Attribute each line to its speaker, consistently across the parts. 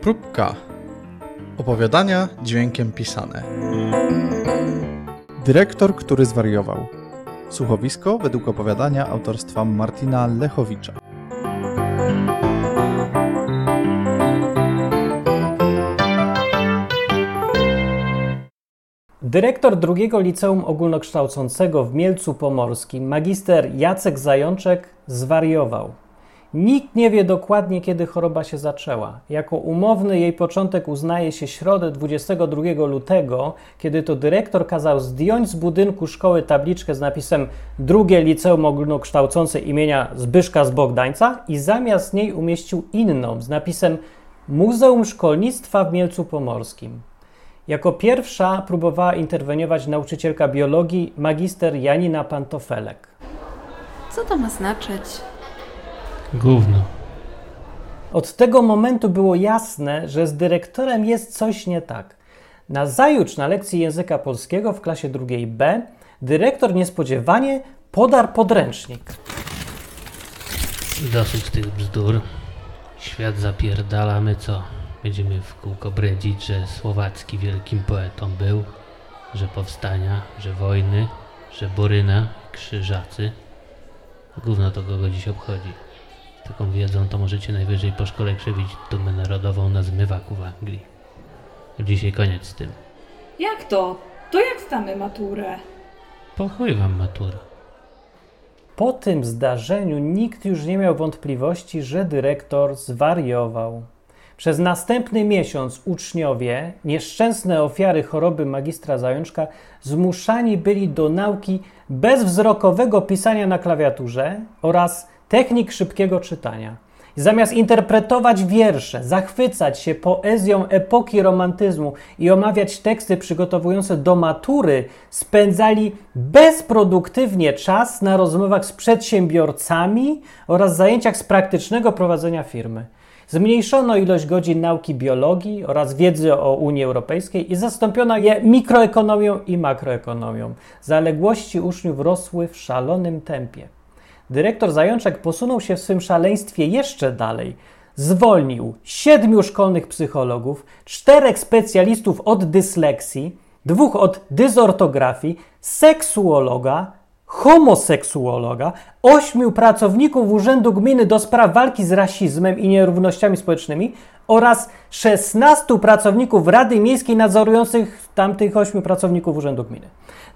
Speaker 1: Próbka. Opowiadania dźwiękiem pisane.
Speaker 2: Dyrektor, który zwariował. Słuchowisko według opowiadania autorstwa Martina Lechowicza.
Speaker 3: Dyrektor drugiego liceum ogólnokształcącego w Mielcu Pomorskim, magister Jacek Zajączek, zwariował. Nikt nie wie dokładnie, kiedy choroba się zaczęła. Jako umowny jej początek uznaje się środę 22 lutego, kiedy to dyrektor kazał zdjąć z budynku szkoły tabliczkę z napisem Drugie Liceum Ogólnokształcące imienia Zbyszka z Bogdańca i zamiast niej umieścił inną z napisem Muzeum Szkolnictwa w Mielcu Pomorskim. Jako pierwsza próbowała interweniować nauczycielka biologii magister Janina Pantofelek.
Speaker 4: Co to ma znaczyć?
Speaker 5: Gówno.
Speaker 3: Od tego momentu było jasne, że z dyrektorem jest coś nie tak. Na zajutrz na lekcji języka polskiego w klasie drugiej B dyrektor niespodziewanie podarł podręcznik.
Speaker 5: Dosyć tych bzdur. Świat zapierdalamy, co? Będziemy w kółko bredzić, że Słowacki wielkim poetą był, że powstania, że wojny, że Boryna, Krzyżacy. Gówno to kogo dziś obchodzi. Taką wiedzą to możecie najwyżej po szkole krzywić dumę narodową na zmywaku w Anglii. Dzisiaj koniec z tym.
Speaker 6: Jak to? To jak zdamy maturę?
Speaker 5: Po chuj wam matura.
Speaker 3: Po tym zdarzeniu nikt już nie miał wątpliwości, że dyrektor zwariował. Przez następny miesiąc uczniowie, nieszczęsne ofiary choroby magistra Zajączka, zmuszani byli do nauki bezwzrokowego pisania na klawiaturze oraz technik szybkiego czytania. Zamiast interpretować wiersze, zachwycać się poezją epoki romantyzmu i omawiać teksty przygotowujące do matury, spędzali bezproduktywnie czas na rozmowach z przedsiębiorcami oraz zajęciach z praktycznego prowadzenia firmy. Zmniejszono ilość godzin nauki biologii oraz wiedzy o Unii Europejskiej i zastąpiono je mikroekonomią i makroekonomią. Zaległości uczniów rosły w szalonym tempie. Dyrektor Zajączek posunął się w swym szaleństwie jeszcze dalej. Zwolnił siedmiu szkolnych psychologów, czterech specjalistów od dysleksji, dwóch od dysortografii, seksuologa, homoseksuologa, ośmiu pracowników Urzędu Gminy do spraw walki z rasizmem i nierównościami społecznymi oraz 16 pracowników Rady Miejskiej nadzorujących tamtych ośmiu pracowników Urzędu Gminy.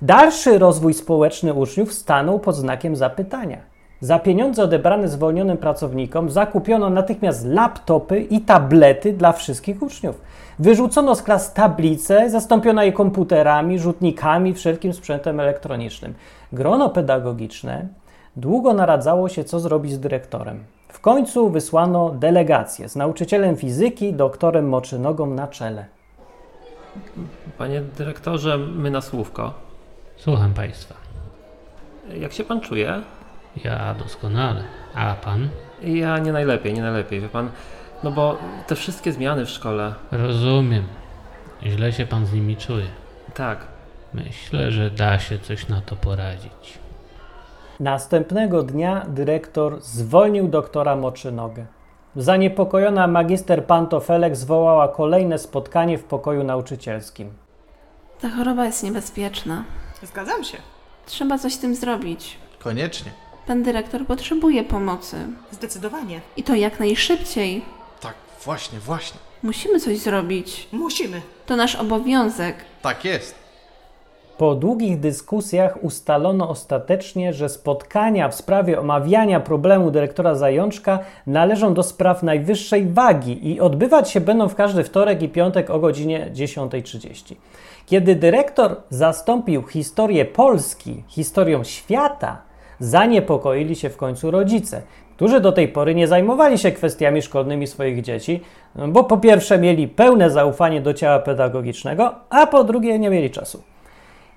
Speaker 3: Dalszy rozwój społeczny uczniów stanął pod znakiem zapytania. Za pieniądze odebrane zwolnionym pracownikom zakupiono natychmiast laptopy i tablety dla wszystkich uczniów. Wyrzucono z klas tablice, zastąpiono je komputerami, rzutnikami, wszelkim sprzętem elektronicznym. Grono pedagogiczne długo naradzało się, co zrobić z dyrektorem. W końcu wysłano delegację z nauczycielem fizyki, doktorem Moczynogą na czele.
Speaker 7: Panie dyrektorze, my na słówko.
Speaker 5: Słucham państwa.
Speaker 7: Jak się pan czuje?
Speaker 5: Ja doskonale. A pan?
Speaker 7: Ja nie najlepiej, nie najlepiej, wie pan. No bo te wszystkie zmiany w szkole.
Speaker 5: Rozumiem. Źle się pan z nimi czuje.
Speaker 7: Tak.
Speaker 5: Myślę, że da się coś na to poradzić.
Speaker 3: Następnego dnia dyrektor zwolnił doktora Moczynogę. Zaniepokojona magister Pantofelek zwołała kolejne spotkanie w pokoju nauczycielskim.
Speaker 4: Ta choroba jest niebezpieczna.
Speaker 6: Zgadzam się.
Speaker 4: Trzeba coś z tym zrobić.
Speaker 1: Koniecznie.
Speaker 4: Pan dyrektor potrzebuje pomocy.
Speaker 6: Zdecydowanie.
Speaker 4: I to jak najszybciej.
Speaker 1: Tak, właśnie, właśnie.
Speaker 4: Musimy coś zrobić.
Speaker 6: Musimy.
Speaker 4: To nasz obowiązek.
Speaker 1: Tak jest.
Speaker 3: Po długich dyskusjach ustalono ostatecznie, że spotkania w sprawie omawiania problemu dyrektora Zajączka należą do spraw najwyższej wagi i odbywać się będą w każdy wtorek i piątek o godzinie 10.30. Kiedy dyrektor zastąpił historię Polski historią świata, zaniepokoili się w końcu rodzice, którzy do tej pory nie zajmowali się kwestiami szkolnymi swoich dzieci, bo po pierwsze mieli pełne zaufanie do ciała pedagogicznego, a po drugie nie mieli czasu.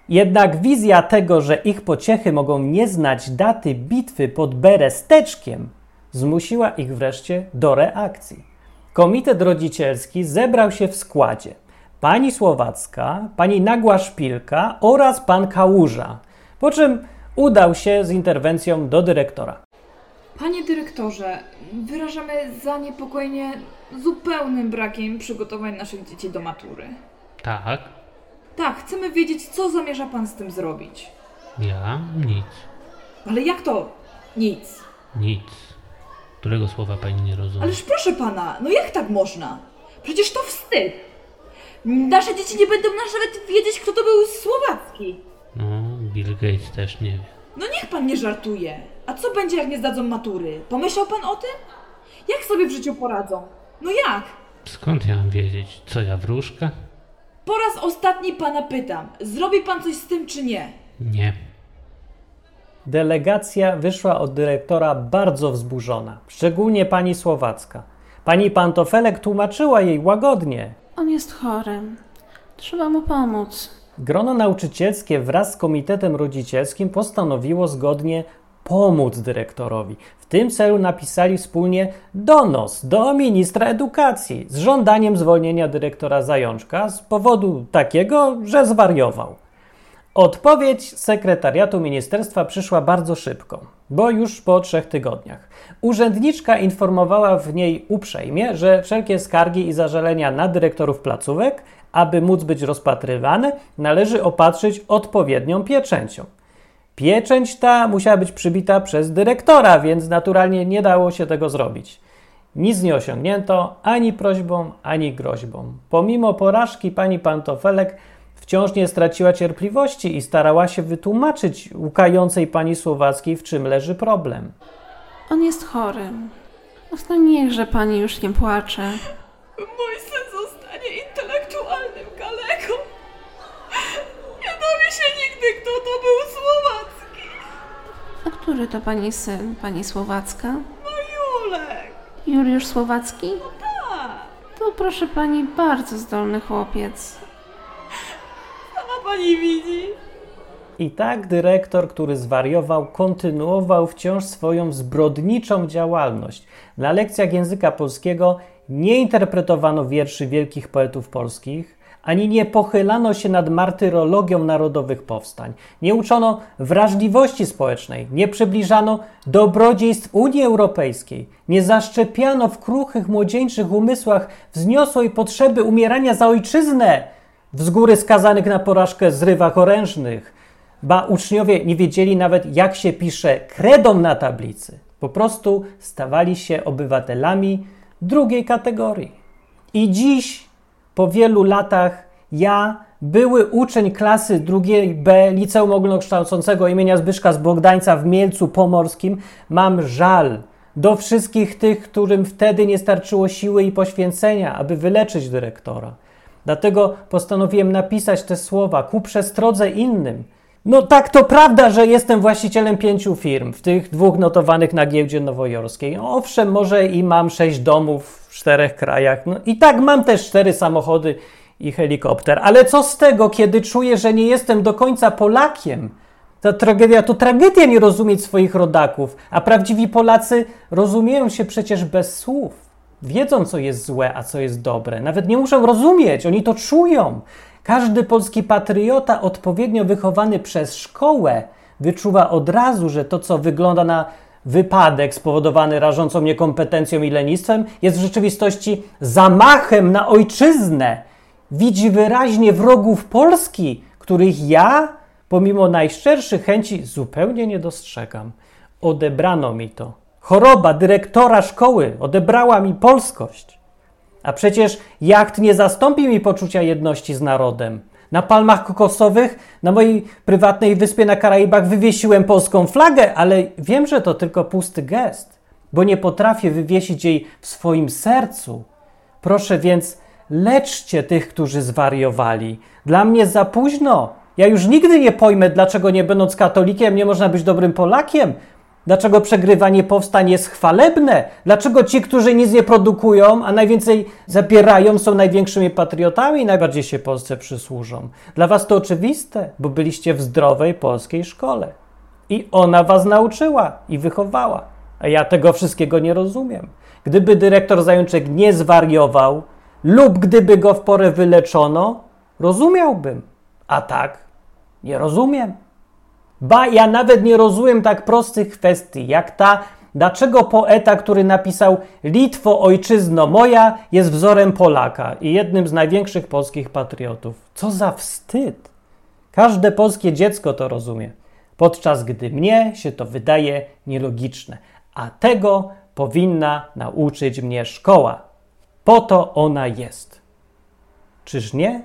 Speaker 3: Jednak wizja tego, że ich pociechy mogą nie znać daty bitwy pod Beresteczkiem, zmusiła ich wreszcie do reakcji. Komitet rodzicielski zebrał się w składzie pani Słowacka, pani Nagła Szpilka oraz pan Kałuża, po czym udał się z interwencją do dyrektora.
Speaker 8: Panie dyrektorze, wyrażamy zaniepokojenie zupełnym brakiem przygotowań naszych dzieci do matury.
Speaker 5: Tak,
Speaker 8: Tak, chcemy wiedzieć, co zamierza pan z tym zrobić.
Speaker 5: ja nic,
Speaker 8: Ale jak to? Nic.
Speaker 5: nic. Którego słowa pani nie rozumie?
Speaker 8: Ależ proszę pana, no jak tak można? Przecież to wstyd. Nasze dzieci nie będą nawet wiedzieć, kto to był Słowacki.
Speaker 5: No, Bill Gates też nie wie.
Speaker 8: No niech pan nie żartuje. A co będzie, jak nie zdadzą matury? Pomyślał pan o tym? Jak sobie w życiu poradzą? No jak?
Speaker 5: Skąd ja mam wiedzieć? Co ja wróżka?
Speaker 8: Po raz ostatni pana pytam. Zrobi pan coś z tym, czy nie?
Speaker 5: Nie.
Speaker 3: Delegacja wyszła od dyrektora bardzo wzburzona, szczególnie pani Słowacka. Pani Pantofelek tłumaczyła jej łagodnie.
Speaker 4: On jest chory. Trzeba mu pomóc.
Speaker 3: Grono nauczycielskie wraz z komitetem rodzicielskim postanowiło zgodnie pomóc dyrektorowi. W tym celu napisali wspólnie donos do ministra edukacji z żądaniem zwolnienia dyrektora Zajączka z powodu takiego, że zwariował. Odpowiedź sekretariatu ministerstwa przyszła bardzo szybko, bo już po trzech tygodniach. Urzędniczka informowała w niej uprzejmie, że wszelkie skargi i zażalenia na dyrektorów placówek, aby móc być rozpatrywane, należy opatrzyć odpowiednią pieczęcią. Pieczęć ta musiała być przybita przez dyrektora, więc naturalnie nie dało się tego zrobić. Nic nie osiągnięto ani prośbą, ani groźbą. Pomimo porażki pani Pantofelek wciąż nie straciła cierpliwości i starała się wytłumaczyć łukającej pani Słowackiej, w czym leży problem.
Speaker 4: On jest chory. No niechże pani już nie płacze.
Speaker 8: Mój syn zostanie intelektualnym kaleką. Nie dowie się nigdy, kto to był Słowacki.
Speaker 4: A który to pani syn, pani Słowacka?
Speaker 8: No Julek.
Speaker 4: Juliusz Słowacki?
Speaker 8: Tak.
Speaker 4: To proszę pani, bardzo zdolny chłopiec.
Speaker 8: Pani widzi.
Speaker 3: I tak dyrektor, który zwariował, kontynuował wciąż swoją zbrodniczą działalność. Na lekcjach języka polskiego nie interpretowano wierszy wielkich poetów polskich, ani nie pochylano się nad martyrologią narodowych powstań. Nie uczono wrażliwości społecznej, nie przybliżano dobrodziejstw Unii Europejskiej, nie zaszczepiano w kruchych, młodzieńczych umysłach wzniosłej potrzeby umierania za ojczyznę, z góry skazanych na porażkę zrywach orężnych. Ba uczniowie nie wiedzieli nawet, jak się pisze kredą na tablicy. Po prostu stawali się obywatelami drugiej kategorii. I dziś, po wielu latach, ja, były uczeń klasy drugiej B Liceum Ogólnokształcącego imienia Zbyszka z Bogdańca w Mielcu Pomorskim, mam żal do wszystkich tych, którym wtedy nie starczyło siły i poświęcenia, aby wyleczyć dyrektora. Dlatego postanowiłem napisać te słowa ku przestrodze innym. No tak, to prawda, że jestem właścicielem pięciu firm, w tych dwóch notowanych na giełdzie nowojorskiej. No, owszem, może i mam sześć domów w czterech krajach. No i tak mam też cztery samochody i helikopter. Ale co z tego, kiedy czuję, że nie jestem do końca Polakiem? Ta tragedia to tragedia nie rozumieć swoich rodaków, a prawdziwi Polacy rozumieją się przecież bez słów. Wiedzą, co jest złe, a co jest dobre. Nawet nie muszą rozumieć, oni to czują. Każdy polski patriota odpowiednio wychowany przez szkołę wyczuwa od razu, że to, co wygląda na wypadek spowodowany rażącą niekompetencją i lenistwem, jest w rzeczywistości zamachem na ojczyznę. Widzi wyraźnie wrogów Polski, których ja, pomimo najszczerszych chęci, zupełnie nie dostrzegam. Odebrano mi to. Choroba dyrektora szkoły odebrała mi polskość. A przecież jacht nie zastąpi mi poczucia jedności z narodem. Na palmach kokosowych, na mojej prywatnej wyspie na Karaibach wywiesiłem polską flagę, ale wiem, że to tylko pusty gest, bo nie potrafię wywiesić jej w swoim sercu. Proszę więc, leczcie tych, którzy zwariowali. Dla mnie za późno. Ja już nigdy nie pojmę, dlaczego nie będąc katolikiem nie można być dobrym Polakiem. Dlaczego przegrywanie powstań jest chwalebne? Dlaczego ci, którzy nic nie produkują, a najwięcej zabierają, są największymi patriotami i najbardziej się Polsce przysłużą? Dla was to oczywiste, bo byliście w zdrowej polskiej szkole. I ona was nauczyła i wychowała. A ja tego wszystkiego nie rozumiem. Gdyby dyrektor Zajączek nie zwariował, lub gdyby go w porę wyleczono, rozumiałbym. A tak, nie rozumiem. Ba, ja nawet nie rozumiem tak prostych kwestii, jak ta, dlaczego poeta, który napisał Litwo, ojczyzno moja, jest wzorem Polaka i jednym z największych polskich patriotów. Co za wstyd! Każde polskie dziecko to rozumie, podczas gdy mnie się to wydaje nielogiczne, a tego powinna nauczyć mnie szkoła. Po to ona jest. Czyż nie?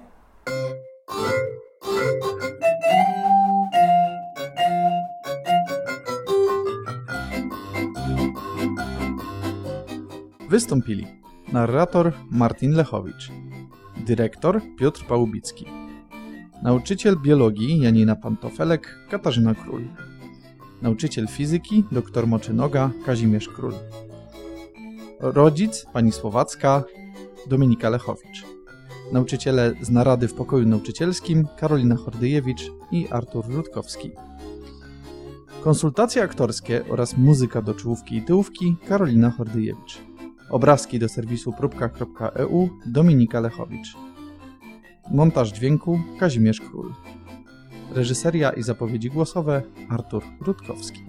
Speaker 2: Wystąpili narrator Martin Lechowicz, dyrektor Piotr Pałubicki, nauczyciel biologii Janina Pantofelek, Katarzyna Król, nauczyciel fizyki dr Moczynoga Kazimierz Król, rodzic pani Słowacka Dominika Lechowicz, nauczyciele z narady w pokoju nauczycielskim Karolina Hordyjewicz i Artur Rutkowski. Konsultacje aktorskie oraz muzyka do czołówki i tyłówki Karolina Hordyjewicz. Obrazki do serwisu próbka.eu Dominika Lechowicz. Montaż dźwięku Kazimierz Król. Reżyseria i zapowiedzi głosowe Artur Rutkowski.